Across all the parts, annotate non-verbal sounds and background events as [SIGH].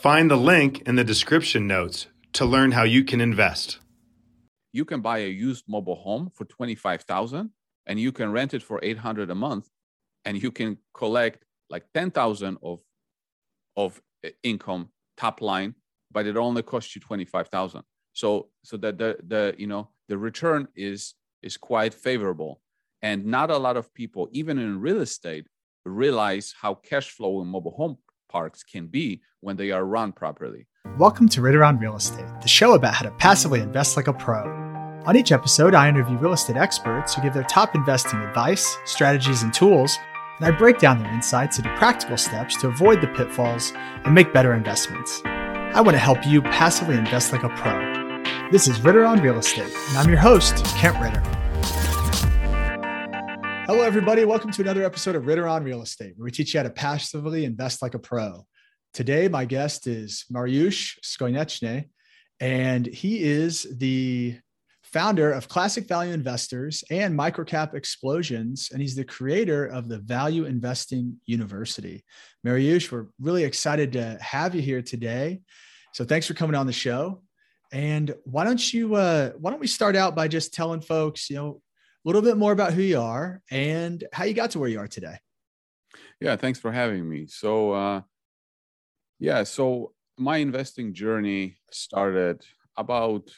Find the link in the description notes to learn how you can invest. You can buy a used mobile home for 25,000 and you can rent it for 800 a month and you can collect like 10,000 of of income top line but it only costs you 25,000. So so that the the you know the return is is quite favorable and not a lot of people even in real estate realize how cash flow in mobile home parks can be when they are run properly. Welcome to Ritter on Real Estate, the show about how to passively invest like a pro. On each episode, I interview real estate experts who give their top investing advice, strategies, and tools, and I break down their insights into practical steps to avoid the pitfalls and make better investments. I want to help you passively invest like a pro. This is Ritter on Real Estate, and I'm your host, Kent Ritter. Hello, everybody. Welcome to another episode of Ritter on Real Estate, where we teach you how to passively invest like a pro. Today, my guest is Mariusz Skonieczny, and he is the founder of Classic Value Investors and Microcap Explosions, and he's the creator of the Value Investing University. Mariusz, we're really excited to have you here today. So thanks for coming on the show. And why don't you uh, why don't we start out by just telling folks, you know, little bit more about who you are and how you got to where you are today. Yeah, thanks for having me. So, uh, yeah, so my investing journey started about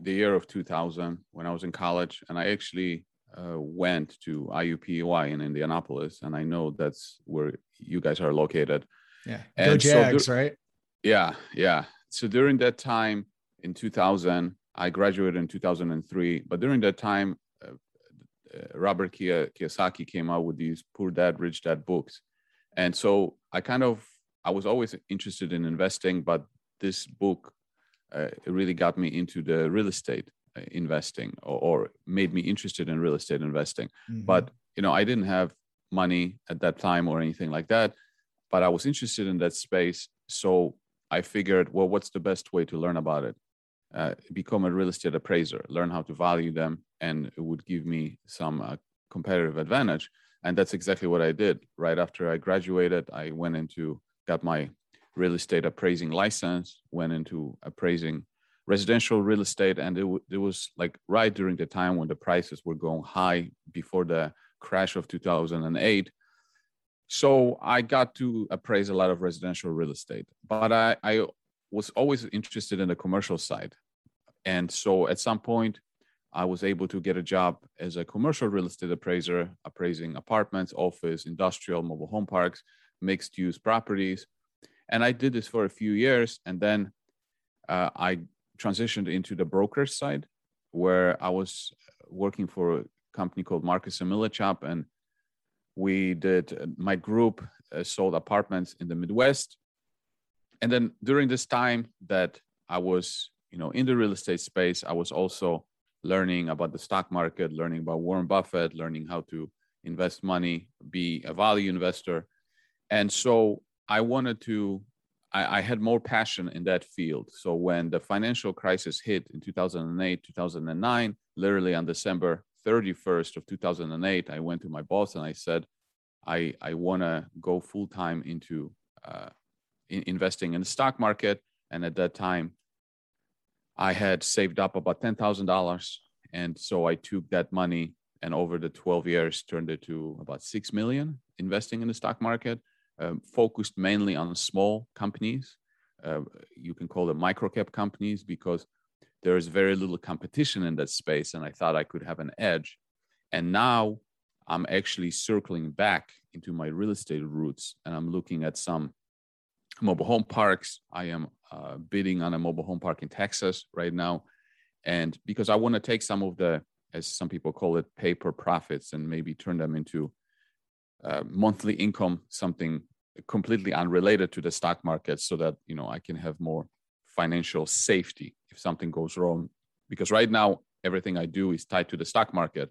the year of 2000 when I was in college, and I actually uh, went to IUPUI in Indianapolis, and I know that's where you guys are located. Yeah, and go Jags, so right? Yeah, yeah. So during that time in 2000, I graduated in 2003, but during that time, Robert Kiyosaki came out with these Poor Dad Rich Dad books, and so I kind of I was always interested in investing, but this book uh, really got me into the real estate uh, investing or, or, made me interested in real estate investing. Mm-hmm. But you know, I didn't have money at that time or anything like that, but I was interested in that space, so I figured, well, what's the best way to learn about it? Uh, become a real estate appraiser, learn how to value them, and it would give me some uh, competitive advantage. And that's exactly what I did. Right after I graduated, I went into, got my real estate appraising license, went into appraising residential real estate. And it, it was like right during the time when the prices were going high before the crash of 2008. So I got to appraise a lot of residential real estate, but I, I was always interested in the commercial side. And so at some point, I was able to get a job as a commercial real estate appraiser, appraising apartments, office, industrial, mobile home parks, mixed use properties. And I did this for a few years. And then uh, I transitioned into the broker side where I was working for a company called Marcus and Millichap. And we did, my group uh, sold apartments in the Midwest. And then during this time that I was you know in the real estate space i was also learning about the stock market learning about warren buffett learning how to invest money be a value investor. And so i wanted to I, I had more passion in that field. So when the financial crisis hit in 2008 2009 literally on december 31st of 2008 i went to my boss and i said i i want to go full time into uh, in investing in the stock market. And at that time I had saved up about $10,000. And so I took that money and over the 12 years turned it to about 6 million investing in the stock market, um, focused mainly on small companies, uh, you can call them microcap companies because there is very little competition in that space, and I thought I could have an edge. And now I'm actually circling back into my real estate roots, and I'm looking at some mobile home parks. I am uh, bidding on a mobile home park in Texas right now, and because I want to take some of the, as some people call it, paper profits, and maybe turn them into uh, monthly income, something completely unrelated to the stock market so that you know i can have more financial safety if something goes wrong. Because right now everything i do is tied to the stock market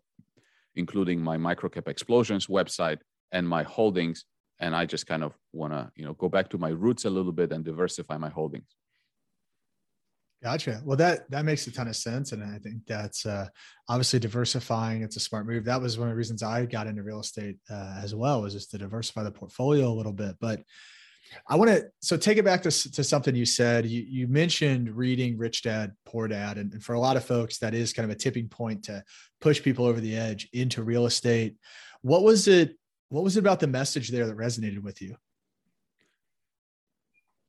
including my microcap explosions website and my holdings and i just kind of want to you know go back to my roots a little bit and diversify my holdings Gotcha. Well, that that makes a ton of sense, and I think that's uh, obviously diversifying. It's a smart move. That was one of the reasons I got into real estate uh, as well, was just to diversify the portfolio a little bit. But I want to so take it back to, to something you said. You, you mentioned reading Rich Dad Poor Dad, and, and for a lot of folks, that is kind of a tipping point to push people over the edge into real estate. What was it? What was it about the message there that resonated with you?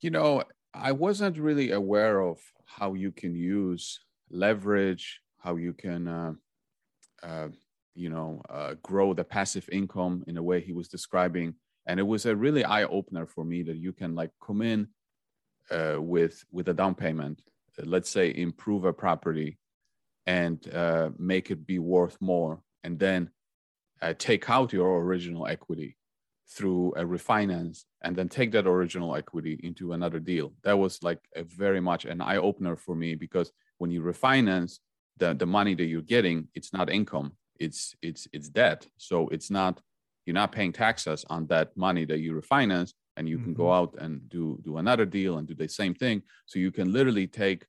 You know, I wasn't really aware of how you can use leverage, how you can, uh, uh, you know, uh, grow the passive income in a way he was describing. And it was a really eye opener for me that you can like come in uh, with with a down payment, let's say improve a property, and uh, make it be worth more, and then take out your original equity through a refinance and then take that original equity into another deal. That was like a very much an eye opener for me because when you refinance the, the money that you're getting, it's not income, it's it's it's debt. So it's not you're not paying taxes on that money that you refinance and you mm-hmm. can go mm-hmm. out and do do another deal and do the same thing. So you can literally take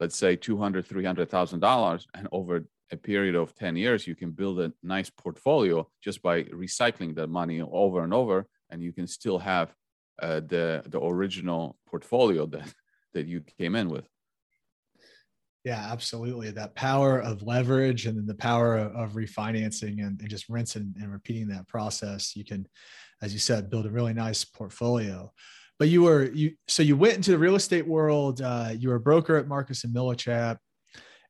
let's say 200 300000 dollars and over a period of 10 years, you can build a nice portfolio just by recycling that money over and over, and you can still have uh, the the original portfolio [LAUGHS] that that you came in with. Yeah, absolutely. That power of leverage and then the power of, refinancing and, and, just rinsing and repeating that process. You can, as you said, build a really nice portfolio. But you were you so you went into the real estate world. Uh, you were a broker at Marcus and Millichap,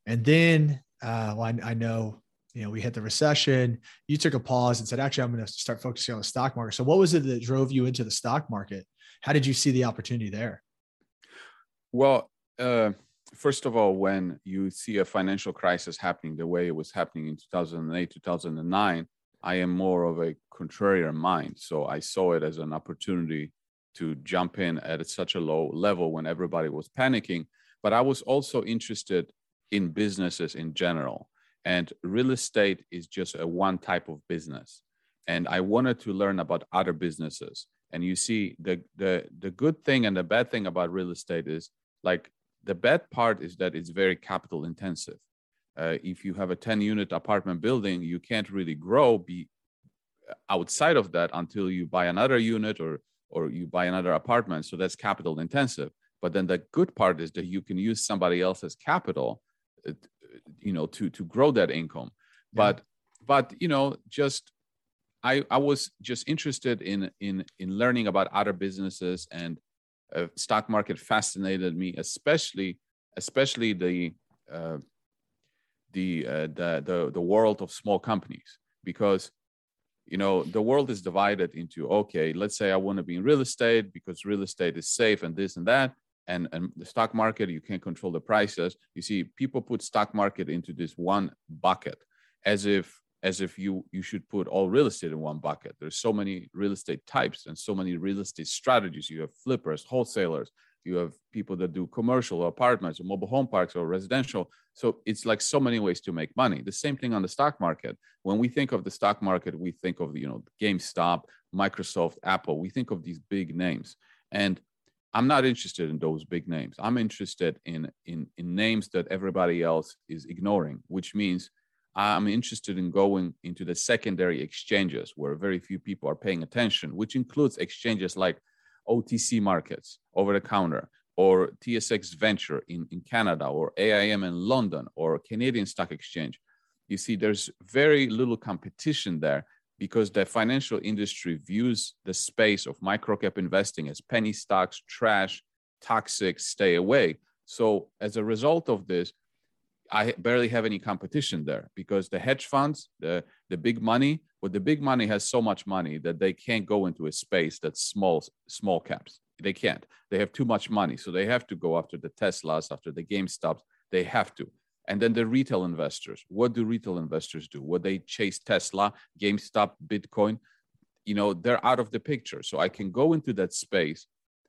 and then uh, well, I, I know you know we hit the recession. You took a pause and said actually i'm going to start focusing on the stock market. So what was it that drove you into the stock market? How did you see the opportunity there? Well uh, first of all when you see a financial crisis happening the way it was happening in 2008 2009 i am more of a contrarian mind. So i saw it as an opportunity to jump in at such a low level when everybody was panicking. But i was also interested in businesses in general. And real estate is just a one type of business. And I wanted to learn about other businesses. And you see, the the the good thing and the bad thing about real estate is like the bad part is that it's very capital intensive. Uh, if you have a 10 unit apartment building, you can't really grow be outside of that until you buy another unit or or you buy another apartment. So that's capital intensive. But then the good part is that you can use somebody else's capital you know to to grow that income. Yeah. but but you know just i i was just interested in in in learning about other businesses and uh, stock market fascinated me especially especially the uh, the, uh, the the the world of small companies. Because you know the world is divided into okay let's say i want to be in real estate because real estate is safe and this and that and, and the stock market you can't control the prices. You see people put stock market into this one bucket as if as if you you should put all real estate in one bucket. There's so many real estate types and so many real estate strategies. You have flippers wholesalers you have people that do commercial apartments or mobile home parks or residential. So it's like so many ways to make money. The same thing on the stock market. When we think of the stock market we think of you know gamestop microsoft apple. We think of these big names. And I'm not interested in those big names. I'm interested in in in names that everybody else is ignoring, which means I'm interested in going into the secondary exchanges where very few people are paying attention, which includes exchanges like OTC markets, over the counter, or TSX Venture in, in Canada, or AIM in London, or Canadian Stock Exchange. You see, there's very little competition there because the financial industry views the space of microcap investing as penny stocks, trash, toxic, stay away. So as a result of this, I barely have any competition there because the hedge funds, the the big money, but the big money has so much money that they can't go into a space that's small small caps. They can't. They have too much money, so they have to go after the Teslas, after the GameStops. They have to. And then the retail investors. What do retail investors do? What they chase Tesla, GameStop, Bitcoin. You know, they're out of the picture. So I can go into that space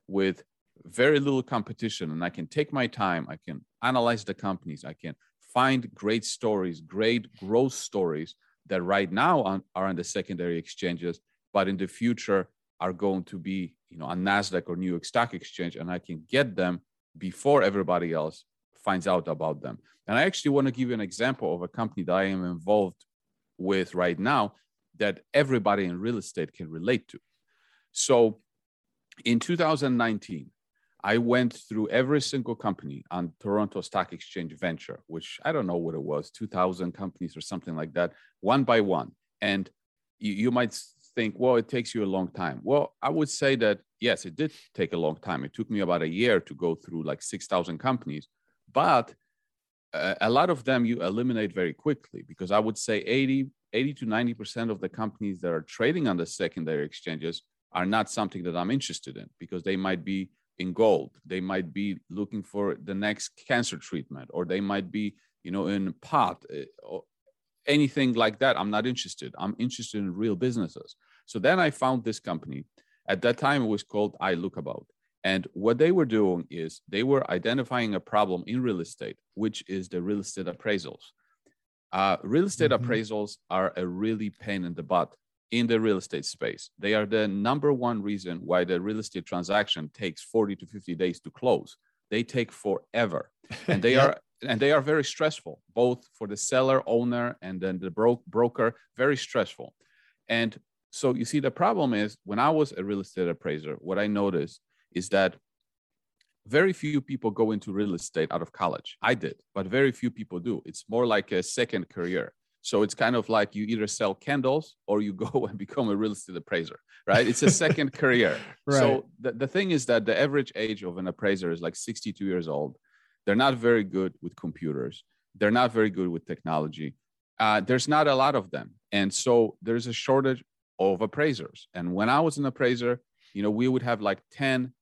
with very little competition and I can take my time. I can analyze the companies. I can find great stories, great growth stories that right now on, are on the secondary exchanges, but in the future are going to be, you know, on Nasdaq or New York Stock Exchange, and I can get them before everybody else finds out about them. And I actually want to give you an example of a company that I am involved with right now that everybody in real estate can relate to. So in 2019, I went through every single company on Toronto Stock Exchange Venture, which I don't know what it was, 2,000 companies or something like that, one by one. And you, you might think, well, it takes you a long time. Well, I would say that, yes, it did take a long time. It took me about a year to go through like 6,000 companies, but uh, a lot of them you eliminate very quickly because I would say 80, 80 to 90% of the companies that are trading on the secondary exchanges are not something that I'm interested in because they might be in gold. They might be looking for the next cancer treatment or they might be you know in pot eh, or anything like that. I'm not interested. I'm interested in real businesses. So then i found this company. At that time it was called iLookAbout and what they were doing is they were identifying a problem in real estate which is the real estate appraisals uh, real estate mm-hmm. appraisals are a really pain in the butt in the real estate space. They are the number one reason why the real estate transaction takes 40 to 50 days to close. They take forever. [LAUGHS] And they are and they are very stressful, both for the seller, owner, and then the bro- broker, very stressful. And so you see, the problem is when I was a real estate appraiser, what I noticed is that very few people go into real estate out of college. I did, but very few people do. It's more like a second career. So it's kind of like you either sell candles or you [LAUGHS] go and become a real estate appraiser, right? It's a second [LAUGHS] career. Right. So the, the thing is that the average age of an appraiser is like 62 years old. They're not very good with computers. They're not very good with technology. Uh, there's not a lot of them. And so there's a shortage of appraisers. And when I was an appraiser, you know, we would have like 10,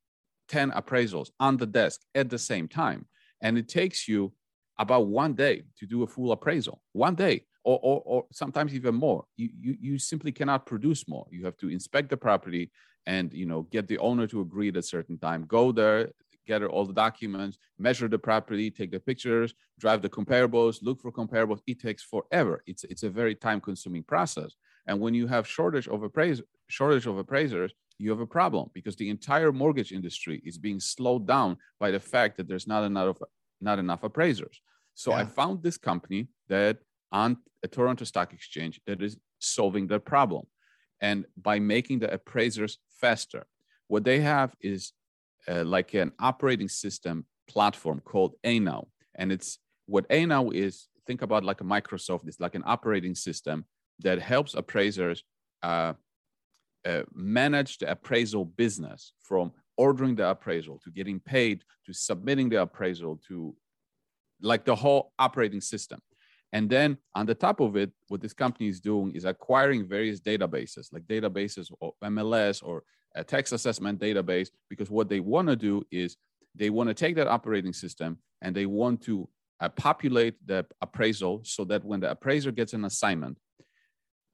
10 appraisals on the desk at the same time. And it takes you about one day to do a full appraisal, one day or, or, or sometimes even more. You, you, you simply cannot produce more. You have to inspect the property and you know get the owner to agree at a certain time. Go there, gather all the documents, measure the property, take the pictures, drive the comparables, look for comparables. It takes forever. It's it's a very time-consuming process. And when you have shortage of appraise shortage of appraisers, you have a problem because the entire mortgage industry is being slowed down by the fact that there's not enough not enough appraisers. So yeah. I found this company that on a Toronto Stock Exchange that is solving that problem. And by making the appraisers faster, what they have is uh, like an operating system platform called Anow. And it's what Anow is, think about like a Microsoft, it's like an operating system that helps appraisers uh, manage the appraisal business from ordering the appraisal to getting paid to submitting the appraisal to like the whole operating system. And then on the top of it, what this company is doing is acquiring various databases, like databases or MLS or a tax assessment database, because what they want to do is they want to take that operating system and they want to uh, populate the appraisal so that when the appraiser gets an assignment,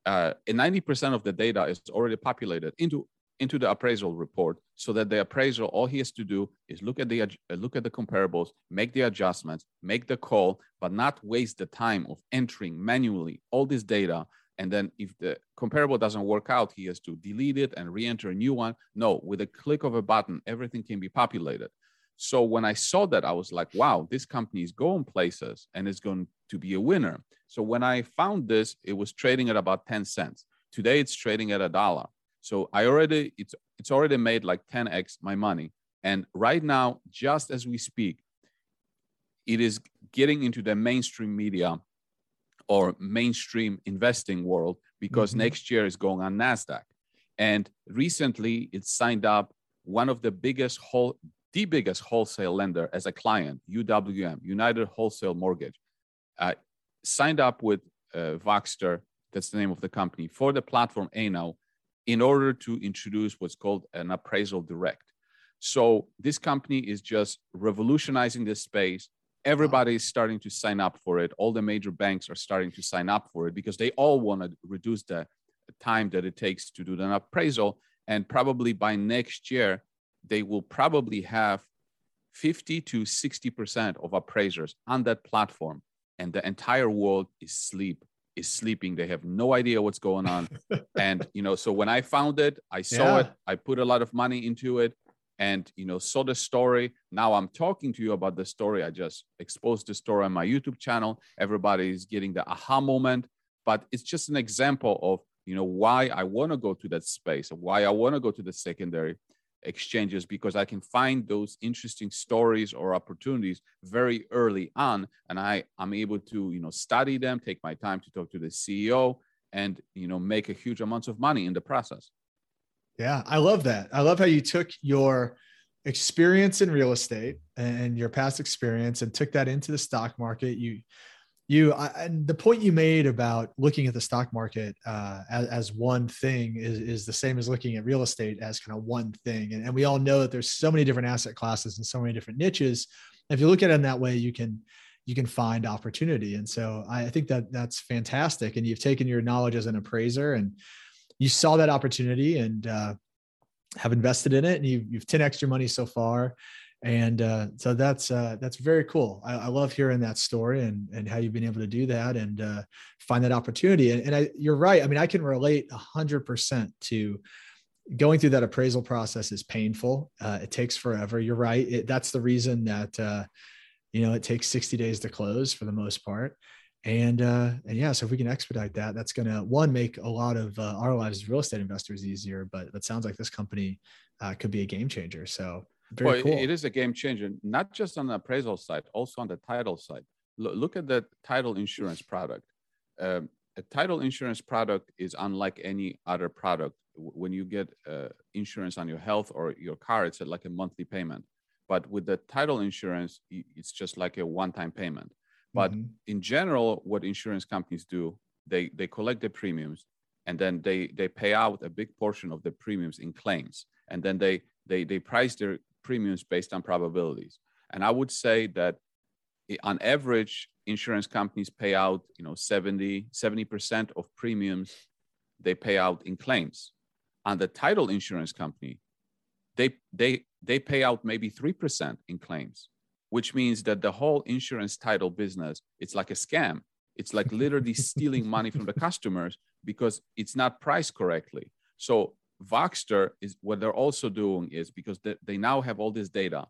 uh, 90% of the data is already populated into into the appraisal report so that the appraiser all he has to do is look at the uh, look at the comparables make the adjustments make the call but not waste the time of entering manually all this data. And then if the comparable doesn't work out he has to delete it and re-enter a new one. No with a click of a button everything can be populated. So when i saw that i was like wow this company is going places and is going to be a winner so when i found this it was trading at about 10 cents today it's trading at a dollar so I already it's it's already made like 10x my money. And right now, just as we speak, it is getting into the mainstream media or mainstream investing world because mm-hmm. next year is going on Nasdaq. And recently, it signed up one of the biggest whole the biggest wholesale lender as a client, UWM, United Wholesale Mortgage, uh, signed up with uh, Voxtur, that's the name of the company, for the platform Anow in order to introduce what's called an appraisal direct. So this company is just revolutionizing this space. Everybody is starting to sign up for it. All the major banks are starting to sign up for it because they all want to reduce the time that it takes to do an appraisal. And probably by next year, they will probably have 50 to 60% of appraisers on that platform. And the entire world is sleep is sleeping. They have no idea what's going on. [LAUGHS] and you know, so when I found it, I saw yeah. it, I put a lot of money into it and you know saw the story now i'm talking to you about the story i just exposed the story on my youtube channel everybody is getting the aha moment but it's just an example of you know why i want to go to that space why i want to go to the secondary exchanges because i can find those interesting stories or opportunities very early on and i i'm able to you know study them take my time to talk to the ceo and you know make a huge amounts of money in the process yeah, I love that. I love how you took your experience in real estate and your past experience and took that into the stock market. You, you, I, and the point you made about looking at the stock market uh, as, as, one thing is, is the same as looking at real estate as kind of one thing. And, and we all know that there's so many different asset classes and so many different niches. If you look at it in that way, you can you can find opportunity. And so I think that that's fantastic. And you've taken your knowledge as an appraiser and you saw that opportunity and uh, have invested in it, and you've, you've 10 extra money so far. And uh, so that's uh, that's very cool. I, I, love hearing that story and and how you've been able to do that and uh, find that opportunity. And, and I, you're right. I mean, I can relate hundred percent to going through that appraisal process is painful. Uh, it takes forever. You're right. It, that's the reason that uh, you know it takes 60 days to close for the most part and uh and yeah so if we can expedite that that's gonna one make a lot of our lives as real estate investors easier but it sounds like this company could be a game changer so very well, cool. it is a game changer not just on the appraisal side also on the title side. L- look at the title insurance product. Um, a title insurance product is unlike any other product. When you get uh, insurance on your health or your car it's like a monthly payment. But with the title insurance it's just like a one-time payment. But mm-hmm. in general, what insurance companies do, they they collect the premiums and then they they pay out a big portion of the premiums in claims, and then they they they price their premiums based on probabilities. And I would say that eh, on average, insurance companies pay out you know 70 70% of premiums they pay out in claims. On the title insurance company, they they they pay out maybe 3% in claims which means that the whole insurance title business it's like a scam it's like literally stealing money from the [LAUGHS] customers because it's not priced correctly so voxtur is what they're also doing is because they, they now have all this data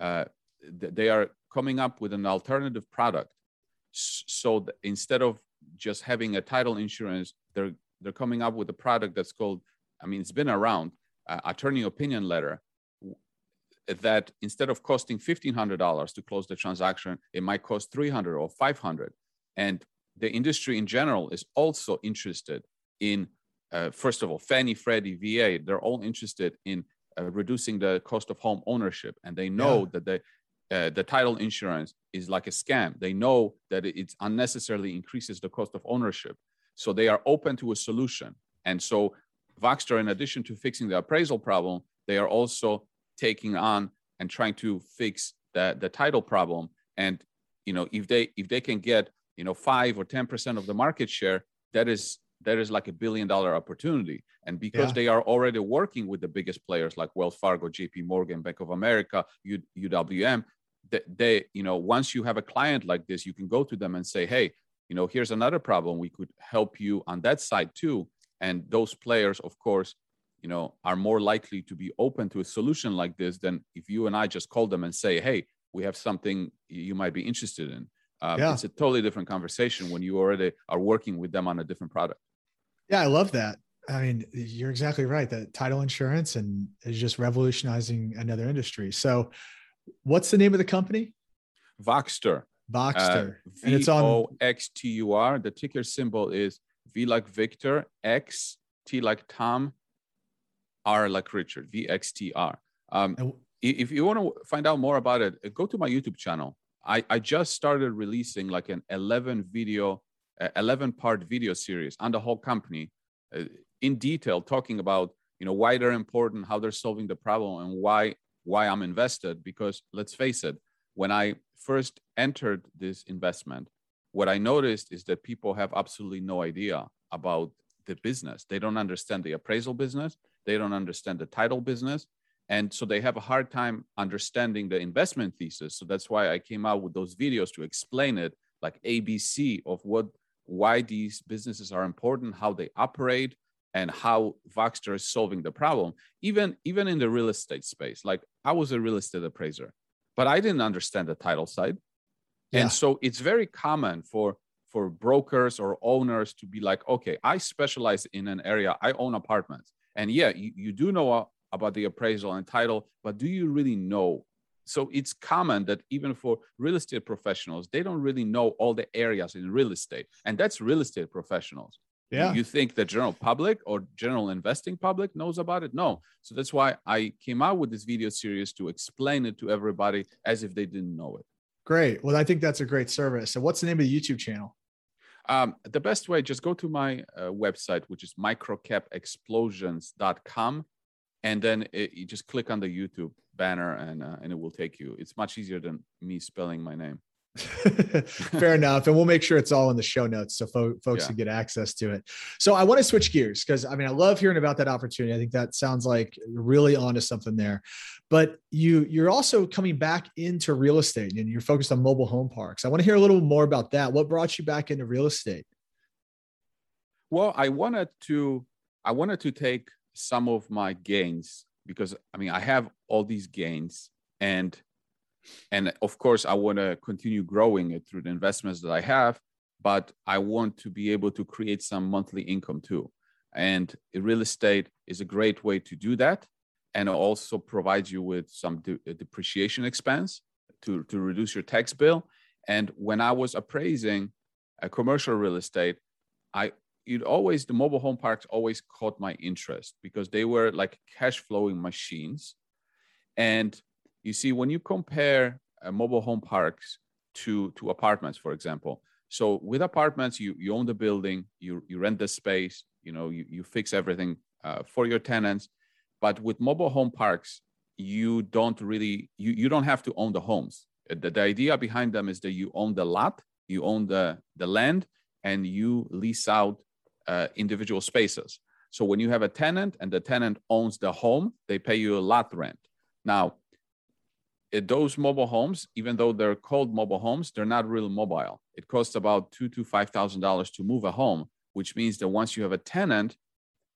uh, they are coming up with an alternative product so instead of just having a title insurance they're they're coming up with a product that's called i mean it's been around uh, attorney opinion letter that instead of costing $1,500 to close the transaction, it might cost 300 or 500. And the industry in general is also interested in, uh, first of all, Fannie, Freddie, VA, they're all interested in uh, reducing the cost of home ownership. And they know yeah. that the, uh, the title insurance is like a scam. They know that it unnecessarily increases the cost of ownership. So they are open to a solution. And so Voxtur, in addition to fixing the appraisal problem, they are also taking on and trying to fix the, the title problem. And you know, if they if they can get you know five or ten percent of the market share, that is that is like a billion dollar opportunity. And because yeah. they are already working with the biggest players like Wells Fargo, JP Morgan, Bank of America, U, UWM, they, they, you know, once you have a client like this, you can go to them and say, hey, you know, here's another problem. We could help you on that side too. And those players, of course, you know are more likely to be open to a solution like this than if you and i just call them and say hey we have something you might be interested in um, yeah. it's a totally different conversation when you already are working with them on a different product yeah i love that. I mean you're exactly right that title insurance and is just revolutionizing another industry. So what's the name of the company? Voxtur. Voxtur. Uh, and it's on v-o-x-t-u-r the ticker symbol is v like victor x t like tom R like Richard, VXTR. Um, if you want to find out more about it, go to my YouTube channel. I, I just started releasing like an 11 video, 11 part video series on the whole company uh, in detail, talking about you know why they're important, how they're solving the problem, and why why I'm invested. Because let's face it, when I first entered this investment, what I noticed is that people have absolutely no idea about the business. They don't understand the appraisal business. They don't understand the title business. And so they have a hard time understanding the investment thesis. So that's why I came out with those videos to explain it like ABC of what why these businesses are important, how they operate, and how Voxtur is solving the problem. Even even in the real estate space, like I was a real estate appraiser, but I didn't understand the title side. Yeah. And so it's very common for for brokers or owners to be like, okay, I specialize in an area, I own apartments. And yeah, you, you do know about the appraisal and title, but do you really know? So it's common that even for real estate professionals, they don't really know all the areas in real estate. And that's real estate professionals. Yeah. You think the general public or general investing public knows about it? No. So that's why I came out with this video series to explain it to everybody as if they didn't know it. Great. Well, I think that's a great service. So, what's the name of the YouTube channel? Um, the best way, just go to my uh, website, which is microcapexplosions.com and then it, you just click on the YouTube banner and uh, and it will take you. It's much easier than me spelling my name. [LAUGHS] Fair enough. And we'll make sure it's all in the show notes so fo- folks yeah. can get access to it. So I want to switch gears because I mean, I love hearing about that opportunity. I think that sounds like really onto something there. But you you're also coming back into real estate and you're focused on mobile home parks. I want to hear a little more about that. What brought you back into real estate? Well, I wanted to I wanted to take some of my gains because I mean I have all these gains and and of course I want to continue growing it through the investments that I have but I want to be able to create some monthly income too. And real estate is a great way to do that and also provides you with some de- uh, depreciation expense to to reduce your tax bill. And when I was appraising a commercial real estate I it always the mobile home parks always caught my interest because they were like cash flowing machines. And you see when you compare uh, mobile home parks to to apartments for example so with apartments you you own the building you you rent the space you know you, you fix everything uh, for your tenants. But with mobile home parks you don't really you, you don't have to own the homes. The, the idea behind them is that you own the lot you own the the land and you lease out uh, individual spaces. So when you have a tenant and the tenant owns the home, they pay you a lot rent. Now, those mobile homes, even though they're called mobile homes, they're not real mobile. It costs about two to five thousand dollars to move a home, which means that once you have a tenant,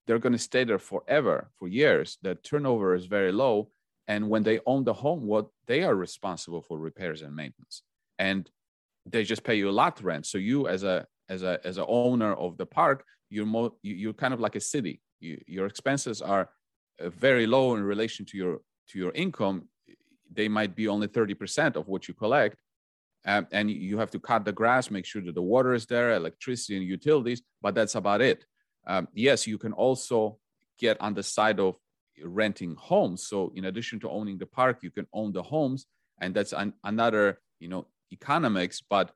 they're going to stay there forever, for years. The turnover is very low, and when they own the home, what they are responsible for repairs and maintenance, and they just pay you a lot rent. So you, as a as a as an owner of the park, you're more you're kind of like a city. You, your expenses are uh, very low in relation to your to your income. They might be only thirty percent of what you collect, um, and you have to cut the grass, make sure that the water is there, electricity and utilities, but that's about it. Um, yes, you can also get on the side of renting homes. So in addition to owning the park, you can own the homes, and that's an, another you know economics. But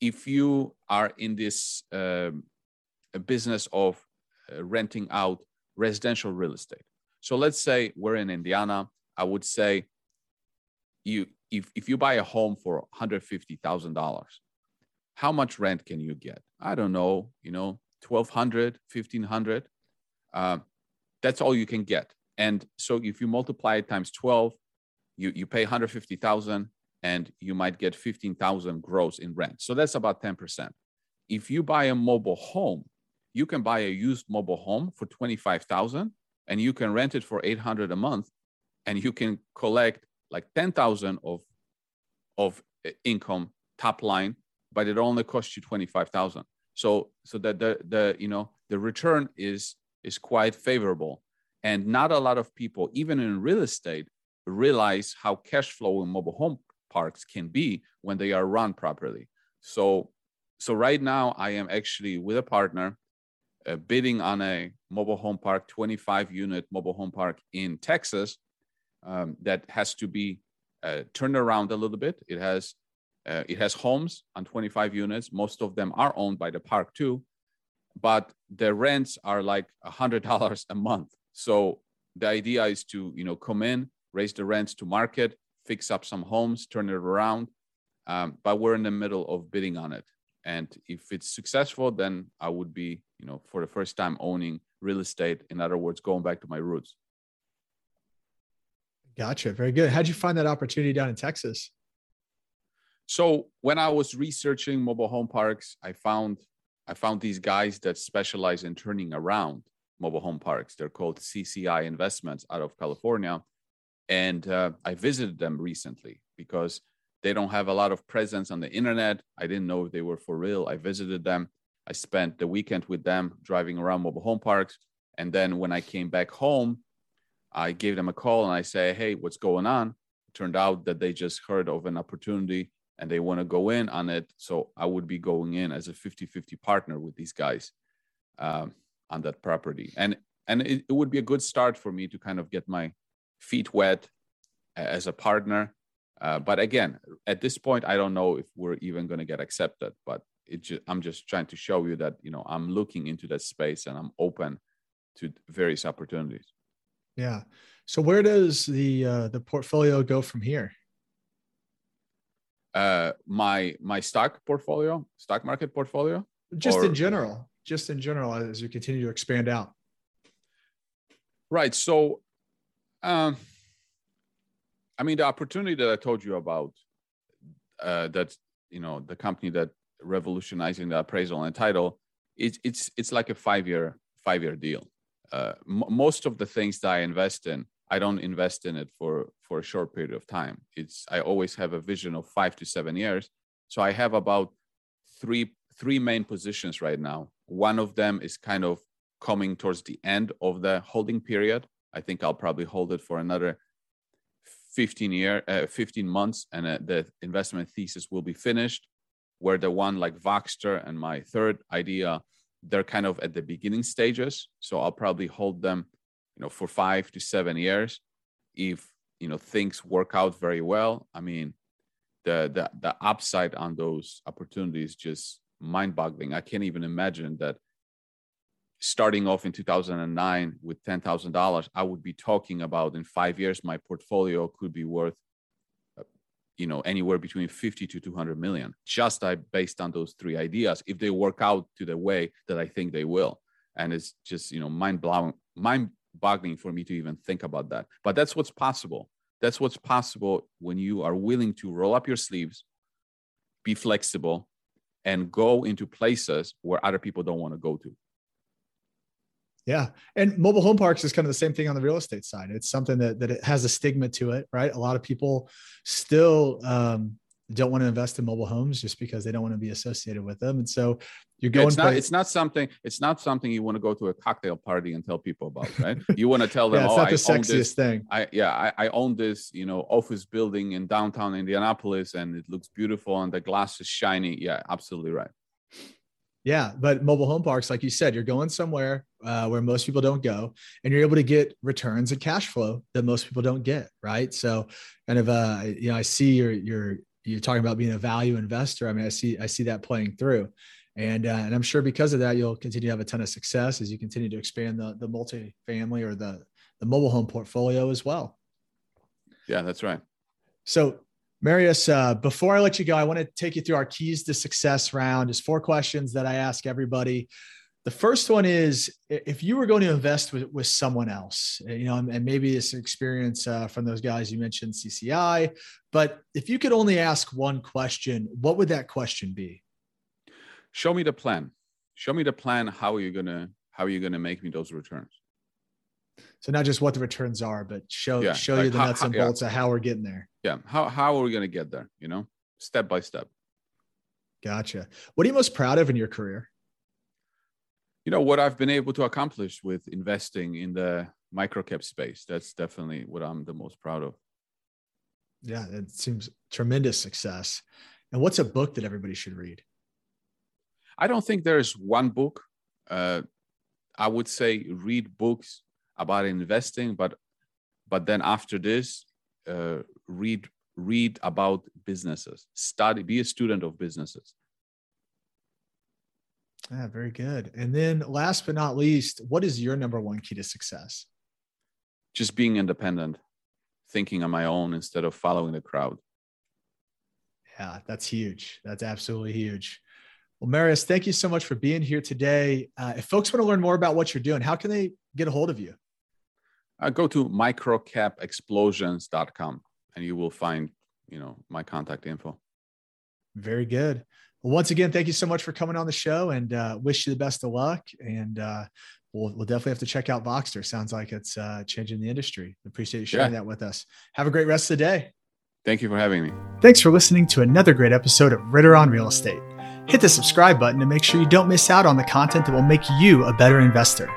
if you are in this um, business of uh, renting out residential real estate, so let's say we're in Indiana, I would say you if, if you buy a home for $150,000, how much rent can you get? I don't know, you know, 1200, 1500. Uh, that's all you can get. And so if you multiply it times 12, you, you pay 150,000 and you might get 15,000 gross in rent. So that's about 10%. If you buy a mobile home, you can buy a used mobile home for 25,000 and you can rent it for 800 a month and you can collect like 10,000 of of income top line, but it only costs you 25,000. So so that the the you know the return is is quite favorable and not a lot of people even in real estate realize how cash flow in mobile home parks can be when they are run properly. So, so right now I am actually with a partner uh, bidding on a mobile home park, 25 unit mobile home park in Texas. um, that has to be uh, turned around a little bit. It has uh, it has homes on 25 units. Most of them are owned by the park too, but the rents are like a hundred [LAUGHS] dollars a month. So the idea is to you know come in, raise the rents to market, fix up some homes, turn it around. Um, but we're in the middle of bidding on it, and if it's successful, then I would be you know for the first time owning real estate. In other words, going back to my roots. Gotcha. Very good. How'd you find that opportunity down in Texas? So when I was researching mobile home parks, I found I found these guys that specialize in turning around mobile home parks. They're called CCI Investments out of California, and uh, I visited them recently because they don't have a lot of presence on the internet. I didn't know if they were for real. I visited them. I spent the weekend with them driving around mobile home parks, and then when I came back home, I gave them a call and I say, "Hey, what's going on?" It turned out that they just heard of an opportunity and they want to go in on it. So I would be going in as a 50-50 partner with these guys um, on that property. And and it, it, would be a good start for me to kind of get my feet wet as a partner. Uh, but again, at this point, I don't know if we're even going to get accepted. But it just, I'm just trying to show you that you know I'm looking into that space and I'm open to various opportunities. Yeah. So where does the uh, the portfolio go from here? Uh, my my stock portfolio, stock market portfolio, just or, in general, just in general, as you continue to expand out. Right. So, um, I mean, the opportunity that I told you about, uh, that you know, the company that revolutionizing the appraisal and title, it's it's it's like a five year five year deal uh, m- most of the things that I invest in, I don't invest in it for for a short period of time. It's I always have a vision of five to seven years. So I have about three three main positions right now. One of them is kind of coming towards the end of the holding period. I think I'll probably hold it for another 15 year uh, 15 months and uh, the investment thesis will be finished. Where the one like Voxtur and my third idea. They're kind of at the beginning stages so i'll probably hold them you know for five to seven years. If you know things work out very well i mean the the, the upside on those opportunities just mind-boggling. I can't even imagine that starting off in 2009 with $10000 i would be talking about in five years my portfolio could be worth uh, you know anywhere between 50 to 200 million just uh, based on those three ideas if they work out to the way that i think they will. And it's just you know mind blowing mind boggling for me to even think about that. But that's what's possible. That's what's possible when you are willing to roll up your sleeves be flexible and go into places where other people don't want to go to yeah. And mobile home parks is kind of the same thing on the real estate side. It's something that, that it has a stigma to it, right? A lot of people still um, don't want to invest in mobile homes just because they don't want to be associated with them. And so you're going. It's not. It's not something. It's not something you want to go to a cocktail party and tell people about, right? You want to tell [LAUGHS] them, yeah, it's oh, not the I sexiest this, thing. I yeah, I, I own this, you know, office building in downtown Indianapolis, and it looks beautiful, and the glass is shiny. Yeah, absolutely right. Yeah, but mobile home parks, like you said, you're going somewhere uh, where most people don't go, and you're able to get returns and cash flow that most people don't get, right? So, kind of, uh, you know, I see you're you're you're talking about being a value investor. I mean, I see I see that playing through, and uh, and I'm sure because of that, you'll continue to have a ton of success as you continue to expand the the multi-family or the the mobile home portfolio as well. Yeah, that's right. So Mariusz, uh, before I let you go, I want to take you through our keys to success round. There's four questions that I ask everybody. The first one is if you were going to invest with, with someone else, you know, and maybe it's an experience uh, from those guys you mentioned, CCI, but if you could only ask one question, what would that question be? Show me the plan. Show me the plan. How are you gonna How are you gonna make me those returns? So not just what the returns are, but show yeah, show like you the nuts and bolts yeah. of how we're getting there. Yeah. How how are we gonna get there? You know, step by step. Gotcha. What are you most proud of in your career? You know what I've been able to accomplish with investing in the microcap space. That's definitely what I'm the most proud of. Yeah, it seems tremendous success. And what's a book that everybody should read? I don't think there's one book. Uh, I would say read books about investing, but but then after this, uh, read read about businesses, study, be a student of businesses. Yeah, very good. And then last but not least, what is your number one key to success? Just being independent, thinking on my own instead of following the crowd. Yeah, that's huge. That's absolutely huge. Well, Mariusz, thank you so much for being here today. Uh, if folks want to learn more about what you're doing, how can they get a hold of you? Uh, go to microcapexplosions.com and you will find, you know, my contact info. Very good. Well, once again, thank you so much for coming on the show and uh, wish you the best of luck. And uh, we'll, we'll definitely have to check out Voxtur. Sounds like it's uh, changing the industry. Appreciate you sharing yeah. that with us. Have a great rest of the day. Thank you for having me. Thanks for listening to another great episode of Ritter on Real Estate. Hit the subscribe button to make sure you don't miss out on the content that will make you a better investor.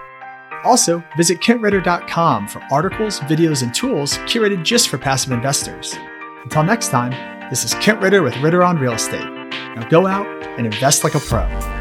Also, visit kentritter.com for articles, videos, and tools curated just for passive investors. Until next time, this is Kent Ritter with Ritter on Real Estate. Now go out and invest like a pro.